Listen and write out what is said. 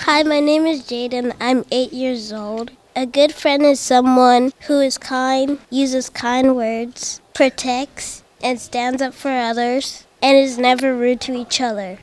Hi, my name is Jayden. I'm eight years old. A good friend is someone who is kind, uses kind words, protects, and stands up for others, and is never rude to each other.